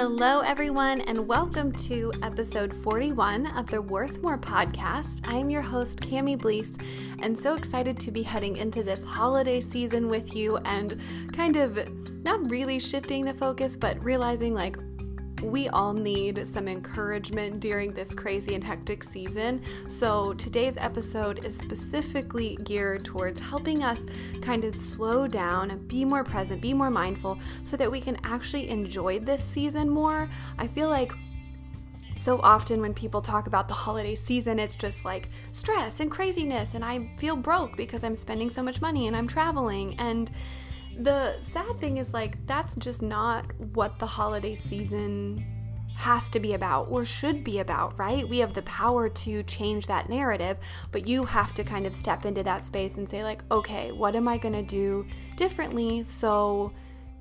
Hello, everyone, and welcome to episode 41 of the Worth More podcast. I am your host, Cami Blease, and so excited to be heading into this holiday season with you and kind of not really shifting the focus, but realizing like we all need some encouragement during this crazy and hectic season. So, today's episode is specifically geared towards helping us kind of slow down, be more present, be more mindful, so that we can actually enjoy this season more. I feel like so often when people talk about the holiday season, it's just like stress and craziness, and I feel broke because I'm spending so much money and I'm traveling. And the sad thing is, like, that's just not what the holiday season has to be about or should be about, right? We have the power to change that narrative, but you have to kind of step into that space and say, like, okay, what am I gonna do differently so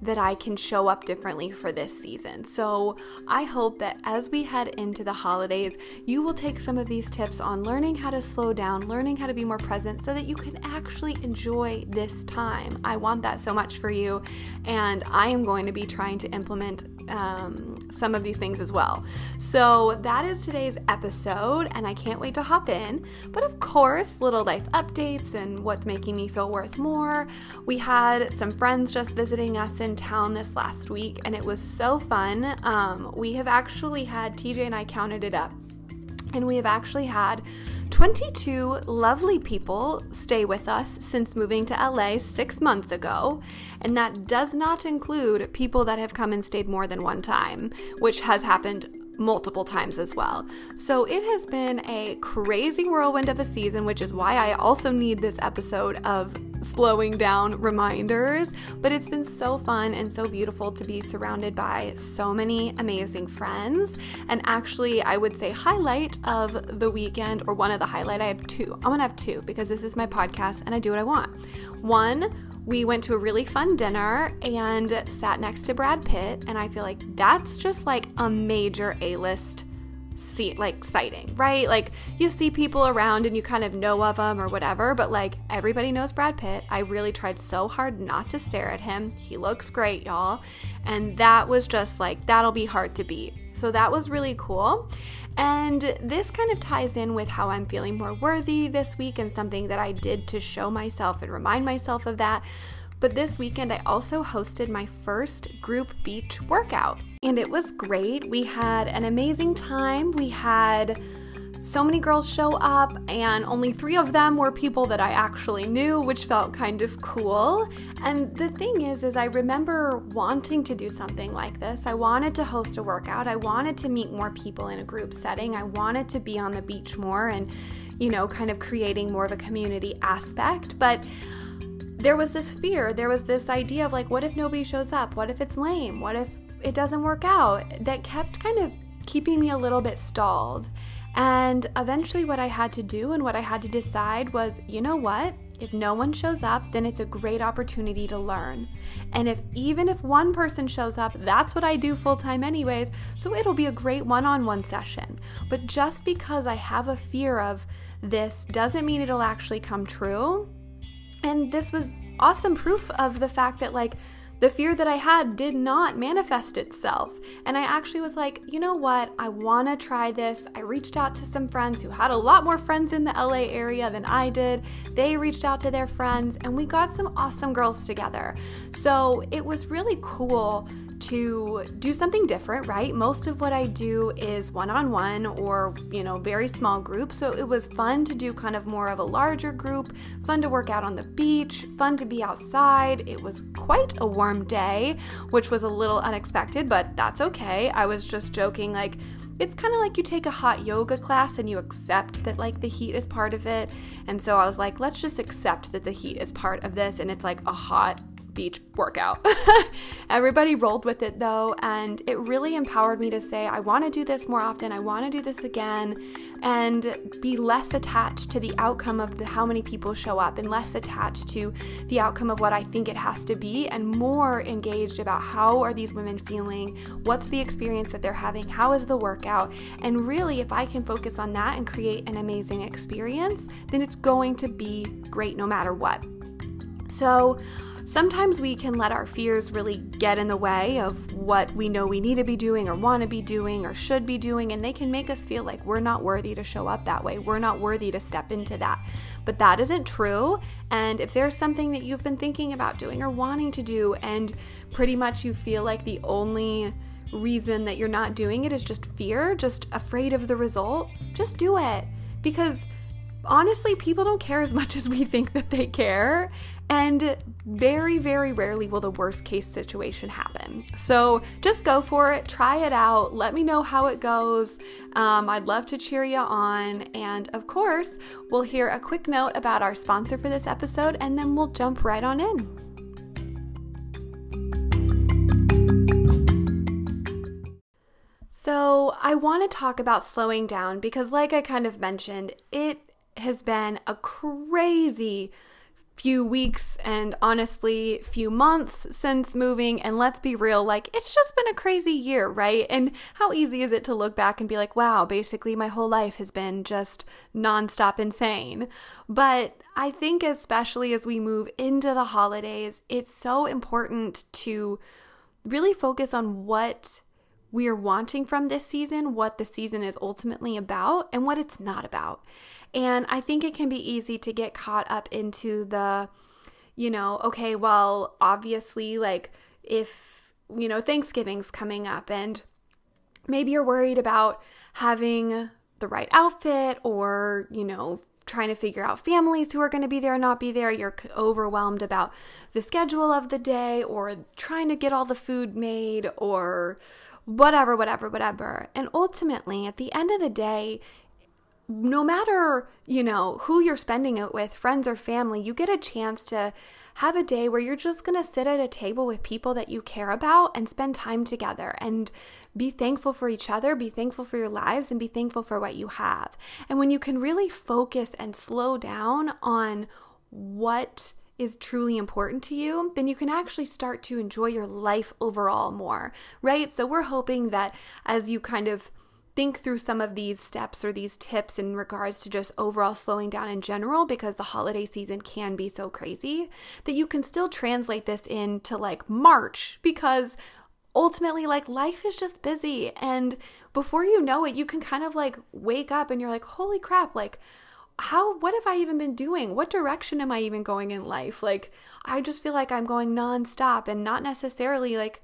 that I can show up differently for this season. So, I hope that as we head into the holidays, you will take some of these tips on learning how to slow down, learning how to be more present so that you can actually enjoy this time. I want that so much for you, and I am going to be trying to implement um, some of these things as well. So, that is today's episode, and I can't wait to hop in. But of course, little life updates and what's making me feel worth more. We had some friends just visiting us in town this last week, and it was so fun. Um, we have actually had, TJ and I counted it up, and we have actually had 22 lovely people stay with us since moving to LA six months ago, and that does not include people that have come and stayed more than one time, which has happened multiple times as well. So it has been a crazy whirlwind of a season, which is why I also need this episode of slowing down reminders. But it's been so fun and so beautiful to be surrounded by so many amazing friends. And actually, I would say highlight of the weekend, or one of the highlight, I have two. I'm gonna have two because this is my podcast and I do what I want. One, we went to a really fun dinner and sat next to Brad Pitt, and I feel like that's just like a major A list see like sighting, right? Like you see people around and you kind of know of them or whatever, but like everybody knows Brad Pitt. I really tried so hard not to stare at him. He looks great, y'all. And that was just like that'll be hard to beat. So that was really cool. And this kind of ties in with how I'm feeling more worthy this week and something that I did to show myself and remind myself of that. But this weekend, I also hosted my first group beach workout, and it was great. We had an amazing time. We had so many girls show up, and only three of them were people that I actually knew, which felt kind of cool. And the thing is, is I remember wanting to do something like this. I wanted to host a workout. I wanted to meet more people in a group setting. I wanted to be on the beach more and, you know, kind of creating more of a community aspect. But there was this fear, there was this idea of like, what if nobody shows up? What if it's lame? What if it doesn't work out? That kept kind of keeping me a little bit stalled. And eventually, what I had to do and what I had to decide was you know what? If no one shows up, then it's a great opportunity to learn. And if even if one person shows up, that's what I do full time, anyways, so it'll be a great one on one session. But just because I have a fear of this doesn't mean it'll actually come true. And this was awesome proof of the fact that, like, the fear that I had did not manifest itself. And I actually was like, you know what? I want to try this. I reached out to some friends who had a lot more friends in the LA area than I did. They reached out to their friends, and we got some awesome girls together. So it was really cool to do something different, right? Most of what I do is one on one or, you know, very small groups. So it was fun to do kind of more of a larger group, fun to work out on the beach, fun to be outside. It was quite a warm day, which was a little unexpected, but that's okay. I was just joking, like, it's kind of like you take a hot yoga class and you accept that like the heat is part of it. And so I was like, let's just accept that the heat is part of this and it's like a hot beach workout. Everybody rolled with it though, and it really empowered me to say, I want to do this more often, I want to do this again, and be less attached to the outcome of the, how many people show up and less attached to the outcome of what I think it has to be, and more engaged about how are these women feeling, what's the experience that they're having, how is the workout, and really, if I can focus on that and create an amazing experience, then it's going to be great no matter what. So, sometimes we can let our fears really get in the way of what we know we need to be doing or want to be doing or should be doing, and they can make us feel like we're not worthy to show up that way. We're not worthy to step into that. But that isn't true. And if there's something that you've been thinking about doing or wanting to do, and pretty much you feel like the only reason that you're not doing it is just fear, just afraid of the result, just do it. Because honestly, people don't care as much as we think that they care. And very, very rarely will the worst case situation happen. So just go for it, try it out, let me know how it goes. Um, I'd love to cheer you on. And of course, we'll hear a quick note about our sponsor for this episode, and then we'll jump right on in. So, I want to talk about slowing down because, like I kind of mentioned, it has been a crazy few weeks and honestly few months since moving and let's be real like it's just been a crazy year right? And how easy is it to look back and be like wow basically my whole life has been just nonstop insane. But i think especially as we move into the holidays it's so important to really focus on what we are wanting from this season what the season is ultimately about and what it's not about and I think it can be easy to get caught up into the, you know, okay, well, obviously, like if, you know, Thanksgiving's coming up and maybe you're worried about having the right outfit or, you know, trying to figure out families who are going to be there or not be there. You're overwhelmed about the schedule of the day or trying to get all the food made or whatever, whatever, whatever. And ultimately, at the end of the day, no matter, you know, who you're spending it with, friends or family, you get a chance to have a day where you're just going to sit at a table with people that you care about and spend time together and be thankful for each other, be thankful for your lives, and be thankful for what you have. And when you can really focus and slow down on what is truly important to you, then you can actually start to enjoy your life overall more, right? So we're hoping that as you kind of think through some of these steps or these tips in regards to just overall slowing down in general because the holiday season can be so crazy that you can still translate this into like March because ultimately like life is just busy and before you know it you can kind of like wake up and you're like holy crap like how what have I even been doing? What direction am I even going in life? Like I just feel like I'm going nonstop and not necessarily like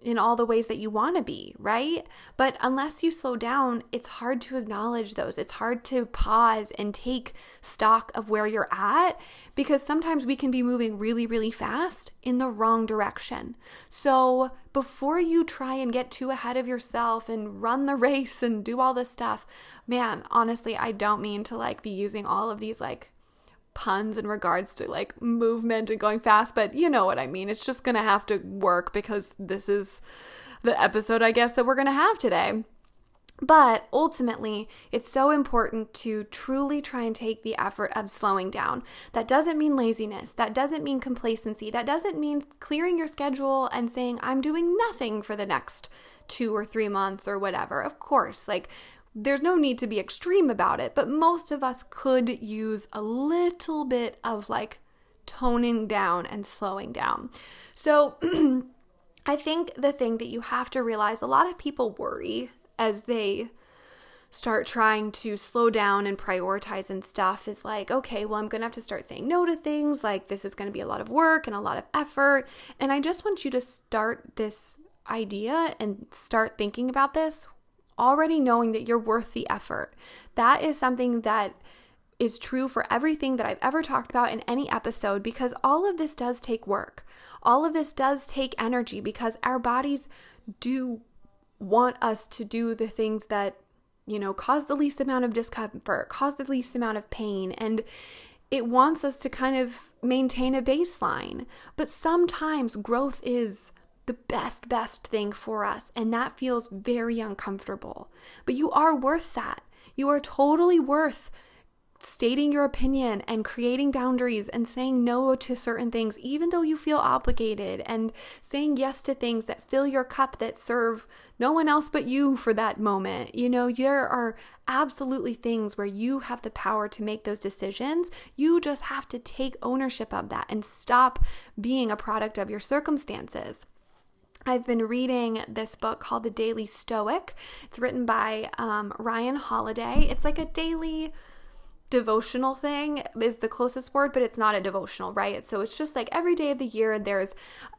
in all the ways that you want to be, right? But unless you slow down, it's hard to acknowledge those. It's hard to pause and take stock of where you're at because sometimes we can be moving really, really fast in the wrong direction. So before you try and get too ahead of yourself and run the race and do all this stuff, man, honestly, I don't mean to like be using all of these like puns in regards to like movement and going fast, but you know what I mean. It's just going to have to work because this is the episode, I guess, that we're going to have today. But ultimately, it's so important to truly try and take the effort of slowing down. That doesn't mean laziness. That doesn't mean complacency. That doesn't mean clearing your schedule and saying, I'm doing nothing for the next two or three months or whatever. Of course, like there's no need to be extreme about it, but most of us could use a little bit of like toning down and slowing down. So, I think the thing that you have to realize a lot of people worry as they start trying to slow down and prioritize and stuff is like, okay, well, I'm going to have to start saying no to things. Like, this is going to be a lot of work and a lot of effort. And I just want you to start this idea and start thinking about this already knowing that you're worth the effort. That is something that is true for everything that I've ever talked about in any episode because all of this does take work. All of this does take energy because our bodies do want us to do the things that, you know, cause the least amount of discomfort, cause the least amount of pain. And it wants us to kind of maintain a baseline. But sometimes growth is the best, best thing for us. And that feels very uncomfortable. But you are worth that. You are totally worth stating your opinion and creating boundaries and saying no to certain things, even though you feel obligated, and saying yes to things that fill your cup that serve no one else but you for that moment. You know, there are absolutely things where you have the power to make those decisions. You just have to take ownership of that and stop being a product of your circumstances. I've been reading this book called The Daily Stoic. It's written by um, Ryan Holiday. It's like a daily devotional thing is the closest word, but it's not a devotional, right? So it's just like every day of the year, there's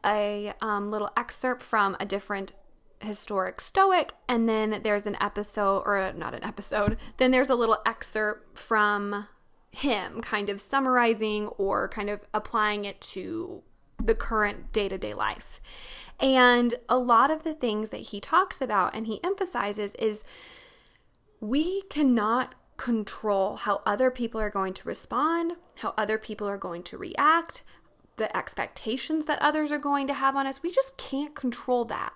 a um, little excerpt from a different historic stoic and then there's an episode or not an episode then there's a little excerpt from him kind of summarizing or kind of applying it to the current day-to-day life and a lot of the things that he talks about and he emphasizes is we cannot control how other people are going to respond, how other people are going to react, the expectations that others are going to have on us. We just can't control that.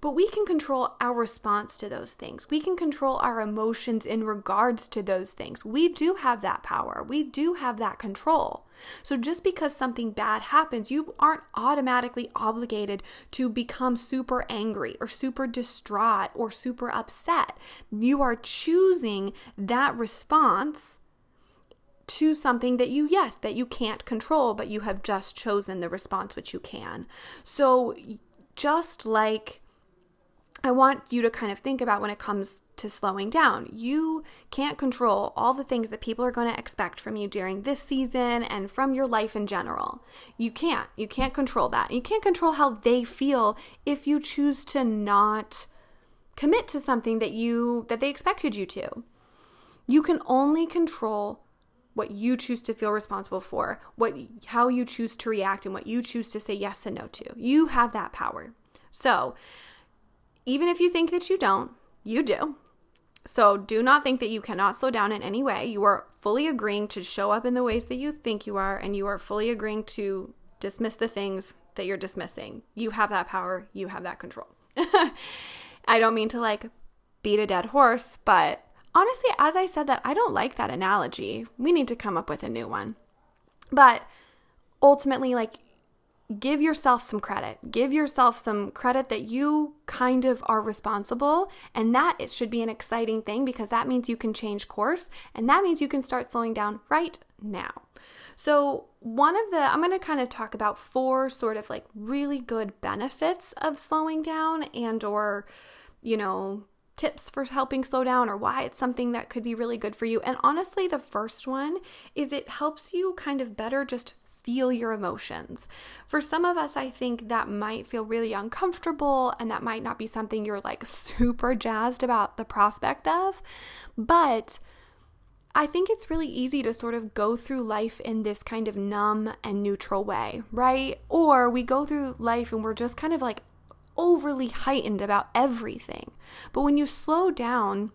But we can control our response to those things. We can control our emotions in regards to those things. We do have that power. We do have that control. So just because something bad happens, you aren't automatically obligated to become super angry or super distraught or super upset. You are choosing that response to something that you, yes, that you can't control, but you have just chosen the response which you can. So just like I want you to kind of think about when it comes to slowing down. You can't control all the things that people are going to expect from you during this season and from your life in general. You can't. You can't control that. You can't control how they feel if you choose to not commit to something that you that they expected you to. You can only control what you choose to feel responsible for, what how you choose to react and what you choose to say yes and no to. You have that power. So, even if you think that you don't, you do. So do not think that you cannot slow down in any way. You are fully agreeing to show up in the ways that you think you are, and you are fully agreeing to dismiss the things that you're dismissing. You have that power, you have that control. I don't mean to like beat a dead horse, but honestly, as I said that, I don't like that analogy. We need to come up with a new one. But ultimately, like give yourself some credit. Give yourself some credit that you kind of are responsible. And that it should be an exciting thing because that means you can change course and that means you can start slowing down right now. So, one of the, I'm going to kind of talk about four sort of like really good benefits of slowing down and, or, you know, tips for helping slow down or why it's something that could be really good for you. And honestly, the first one is it helps you kind of better just feel your emotions. For some of us, I think that might feel really uncomfortable and that might not be something you're like super jazzed about the prospect of. But I think it's really easy to sort of go through life in this kind of numb and neutral way, right? Or we go through life and we're just kind of like overly heightened about everything. But when you slow down,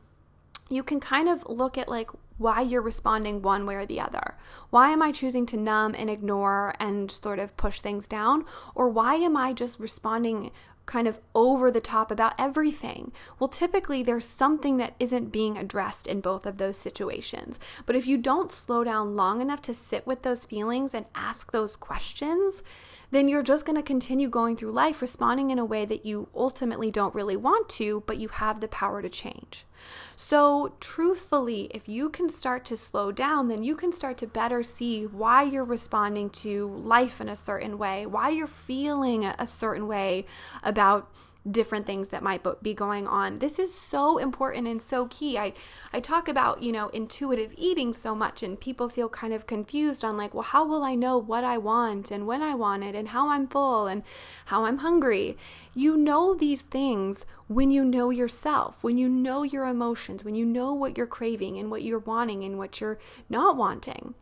you can kind of look at like why you're responding one way or the other. Why am I choosing to numb and ignore and sort of push things down? Or why am I just responding kind of over the top about everything? Well, typically there's something that isn't being addressed in both of those situations. But if you don't slow down long enough to sit with those feelings and ask those questions, then you're just going to continue going through life responding in a way that you ultimately don't really want to, but you have the power to change. So, truthfully, if you can start to slow down, then you can start to better see why you're responding to life in a certain way, why you're feeling a certain way about different things that might be going on. This is so important and so key. I I talk about, you know, intuitive eating so much and people feel kind of confused on like, well, how will I know what I want and when I want it and how I'm full and how I'm hungry? You know these things when you know yourself, when you know your emotions, when you know what you're craving and what you're wanting and what you're not wanting.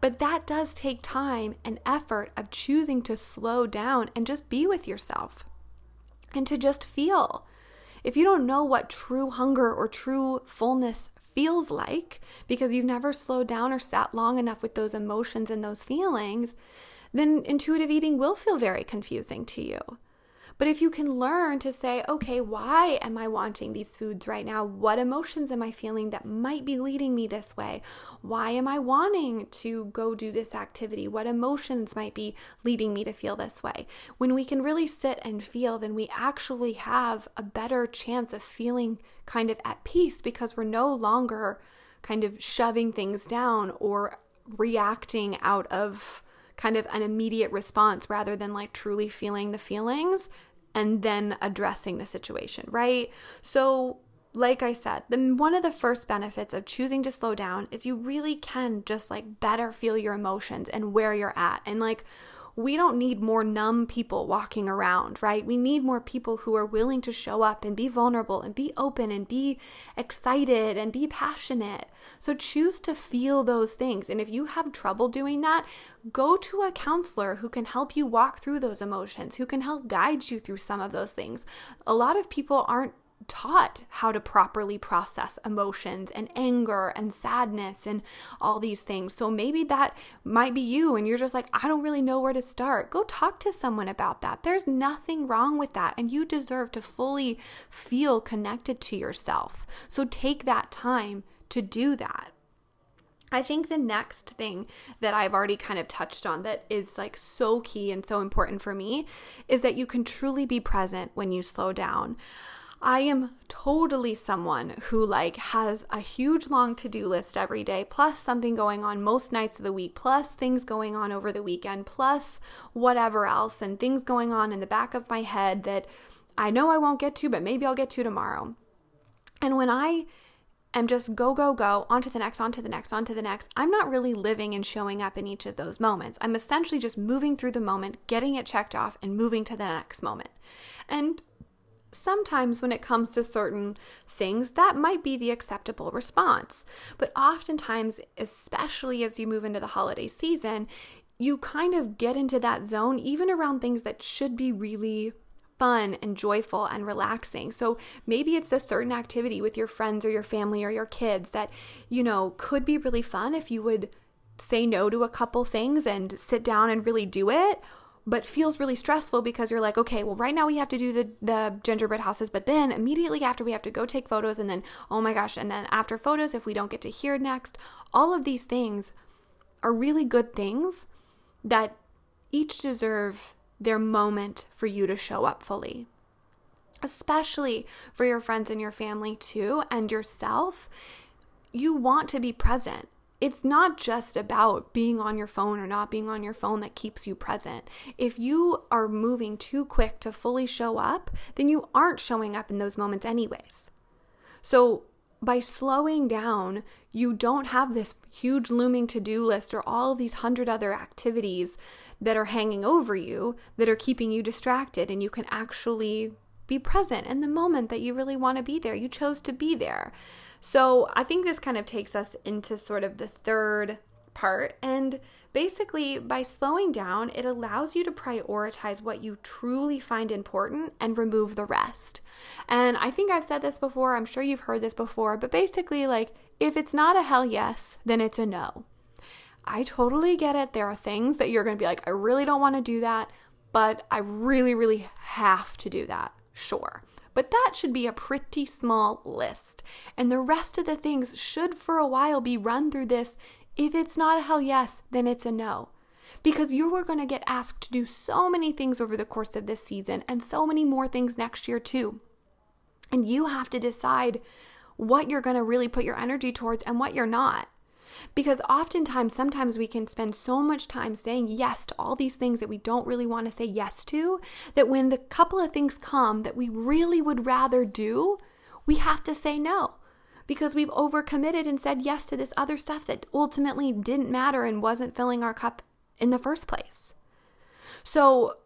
But that does take time and effort of choosing to slow down and just be with yourself and to just feel. If you don't know what true hunger or true fullness feels like because you've never slowed down or sat long enough with those emotions and those feelings, then intuitive eating will feel very confusing to you. But if you can learn to say, okay, why am I wanting these foods right now? What emotions am I feeling that might be leading me this way? Why am I wanting to go do this activity? What emotions might be leading me to feel this way? When we can really sit and feel, then we actually have a better chance of feeling kind of at peace because we're no longer kind of shoving things down or reacting out of kind of an immediate response rather than like truly feeling the feelings and then addressing the situation, right? So, like I said, then one of the first benefits of choosing to slow down is you really can just like better feel your emotions and where you're at. And like we don't need more numb people walking around, right? We need more people who are willing to show up and be vulnerable and be open and be excited and be passionate. So choose to feel those things. And if you have trouble doing that, go to a counselor who can help you walk through those emotions, who can help guide you through some of those things. A lot of people aren't taught how to properly process emotions and anger and sadness and all these things. So maybe that might be you and you're just like, I don't really know where to start. Go talk to someone about that. There's nothing wrong with that. And you deserve to fully feel connected to yourself. So take that time to do that. I think the next thing that I've already kind of touched on that is like so key and so important for me is that you can truly be present when you slow down. I am totally someone who like has a huge long to-do list every day plus something going on most nights of the week plus things going on over the weekend plus whatever else and things going on in the back of my head that I know I won't get to but maybe I'll get to tomorrow. And when I am just go, go, go, on to the next, on to the next, on to the next. I'm not really living and showing up in each of those moments. I'm essentially just moving through the moment, getting it checked off, and moving to the next moment. And sometimes when it comes to certain things, that might be the acceptable response. But oftentimes, especially as you move into the holiday season, you kind of get into that zone even around things that should be really fun and joyful and relaxing. So maybe it's a certain activity with your friends or your family or your kids that, you know, could be really fun if you would say no to a couple things and sit down and really do it but feels really stressful because you're like, okay, well, right now we have to do the, the gingerbread houses, but then immediately after we have to go take photos, and then, oh my gosh, and then after photos, if we don't get to hear next, all of these things are really good things that each deserve their moment for you to show up fully. Especially for your friends and your family, too, and yourself. You want to be present it's not just about being on your phone or not being on your phone that keeps you present. If you are moving too quick to fully show up, then you aren't showing up in those moments, anyways. So, by slowing down, you don't have this huge looming to do list or all these hundred other activities that are hanging over you that are keeping you distracted, and you can actually be present in the moment that you really want to be there. You chose to be there. So I think this kind of takes us into sort of the third part. And basically, by slowing down, it allows you to prioritize what you truly find important and remove the rest. And I think I've said this before, I'm sure you've heard this before, but basically, like, if it's not a hell yes, then it's a no. I totally get it. There are things that you're going to be like, I really don't want to do that, but I really, really have to do that. Sure. But that should be a pretty small list. And the rest of the things should for a while be run through this. If it's not a hell yes, then it's a no. Because you are going to get asked to do so many things over the course of this season and so many more things next year, too. And you have to decide what you're going to really put your energy towards and what you're not. Because oftentimes, sometimes we can spend so much time saying yes to all these things that we don't really want to say yes to, that when the couple of things come that we really would rather do, we have to say no because we've overcommitted and said yes to this other stuff that ultimately didn't matter and wasn't filling our cup in the first place. So,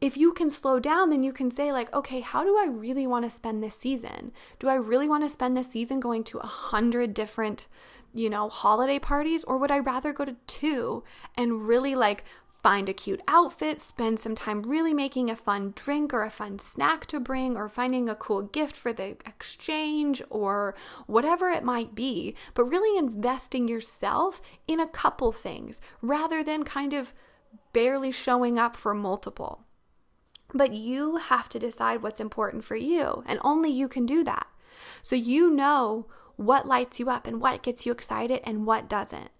if you can slow down, then you can say, like, okay, how do I really want to spend this season? Do I really want to spend this season going to a hundred different you know, holiday parties, or would I rather go to two and really like find a cute outfit, spend some time really making a fun drink or a fun snack to bring, or finding a cool gift for the exchange, or whatever it might be, but really investing yourself in a couple things rather than kind of barely showing up for multiple. But you have to decide what's important for you, and only you can do that. So you know what lights you up and what gets you excited and what doesn't.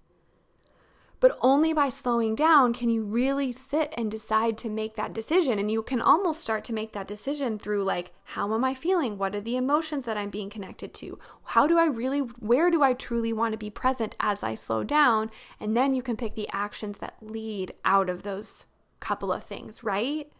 But only by slowing down can you really sit and decide to make that decision. And you can almost start to make that decision through, like, how am I feeling? What are the emotions that I'm being connected to? How do I really, where do I truly want to be present as I slow down? And then you can pick the actions that lead out of those couple of things, right?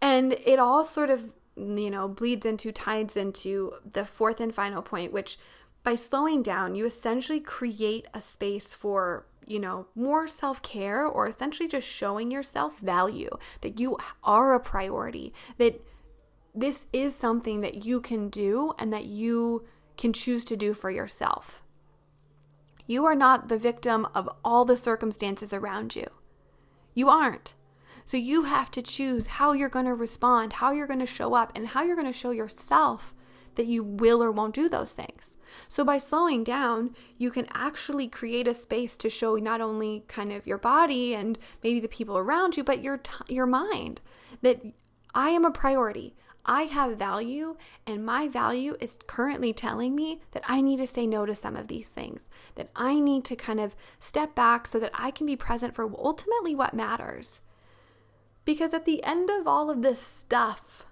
And it all sort of, you know, bleeds into, ties into the fourth and final point, which by slowing down, you essentially create a space for you know, more self care or essentially just showing yourself value that you are a priority, that this is something that you can do and that you can choose to do for yourself. You are not the victim of all the circumstances around you. You aren't. So you have to choose how you're going to respond, how you're going to show up, and how you're going to show yourself that you will or won't do those things. So by slowing down, you can actually create a space to show not only kind of your body and maybe the people around you, but your t- your mind that I am a priority. I have value, and my value is currently telling me that I need to say no to some of these things, that I need to kind of step back so that I can be present for ultimately what matters. Because at the end of all of this stuff,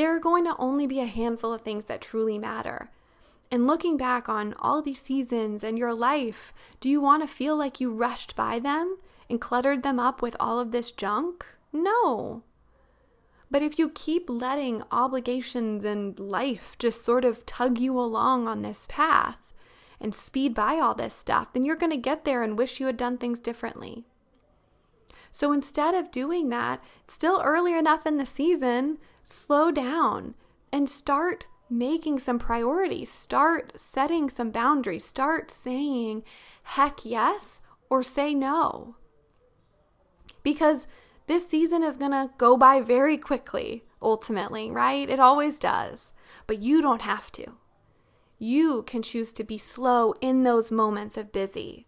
there are going to only be a handful of things that truly matter. And looking back on all these seasons and your life, do you want to feel like you rushed by them and cluttered them up with all of this junk? No. But if you keep letting obligations and life just sort of tug you along on this path and speed by all this stuff, then you're going to get there and wish you had done things differently. So instead of doing that, still early enough in the season slow down and start making some priorities. Start setting some boundaries. Start saying heck yes or say no. Because this season is going to go by very quickly, ultimately, right? It always does. But you don't have to. You can choose to be slow in those moments of busy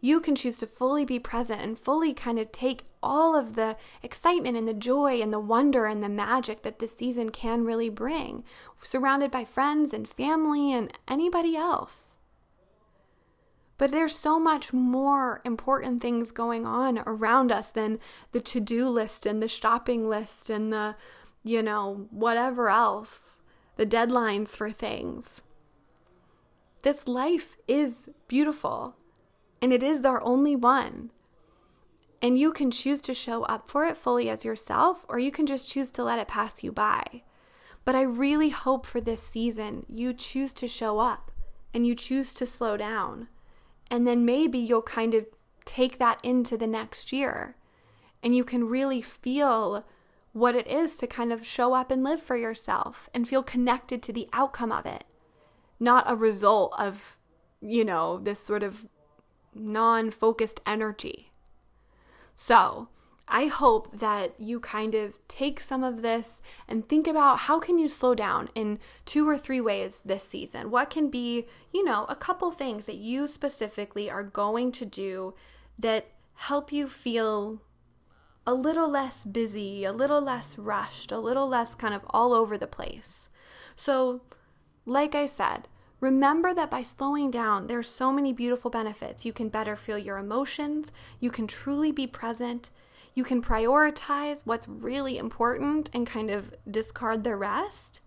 you can choose to fully be present and fully kind of take all of the excitement and the joy and the wonder and the magic that this season can really bring, surrounded by friends and family and anybody else. But there's so much more important things going on around us than the to do list and the shopping list and the, you know, whatever else, the deadlines for things. This life is beautiful and it is our only one. And you can choose to show up for it fully as yourself, or you can just choose to let it pass you by. But I really hope for this season you choose to show up and you choose to slow down. And then maybe you'll kind of take that into the next year and you can really feel what it is to kind of show up and live for yourself and feel connected to the outcome of it, not a result of, you know, this sort of non focused energy. So, I hope that you kind of take some of this and think about how can you slow down in two or three ways this season. What can be, you know, a couple things that you specifically are going to do that help you feel a little less busy, a little less rushed, a little less kind of all over the place. So, like I said, Remember that by slowing down, there are so many beautiful benefits. You can better feel your emotions, you can truly be present, you can prioritize what's really important and kind of discard the rest.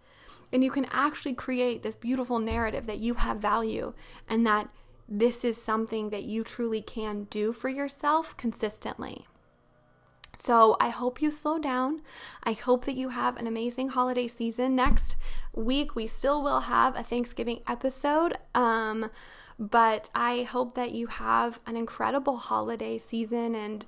And you can actually create this beautiful narrative that you have value and that this is something that you truly can do for yourself consistently. So I hope you slow down. I hope that you have an amazing holiday season. Next week, we still will have a Thanksgiving episode. Um, but I hope that you have an incredible holiday season and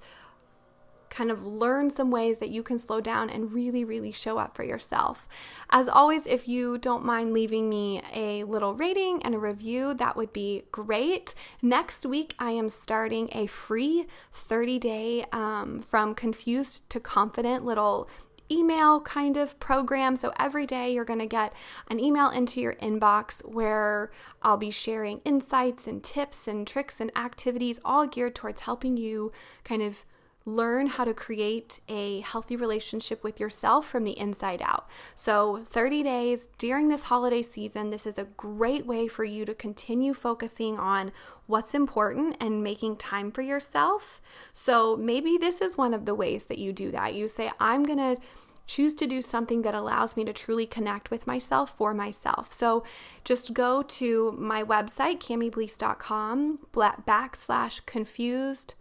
kind of learn some ways that you can slow down and really, really show up for yourself. As always, if you don't mind leaving me a little rating and a review, that would be great. Next week, I am starting a free 30 day um, from confused to confident little email kind of program. So every day you're going to get an email into your inbox where I'll be sharing insights and tips and tricks and activities all geared towards helping you kind of learn how to create a healthy relationship with yourself from the inside out. So, 30 days during this holiday season, this is a great way for you to continue focusing on what's important and making time for yourself. So, maybe this is one of the ways that you do that. You say, I'm going to choose to do something that allows me to truly connect with myself for myself. So just go to my website, camiblease.com backslash confused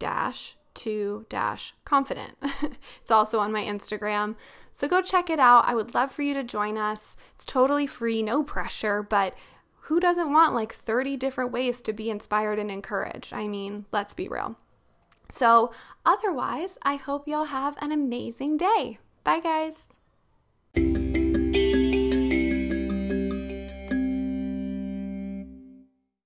dash to dash confident. it's also on my Instagram. So go check it out. I would love for you to join us. It's totally free, no pressure, but who doesn't want like 30 different ways to be inspired and encouraged? I mean, let's be real. So, otherwise, I hope y'all have an amazing day. Bye, guys.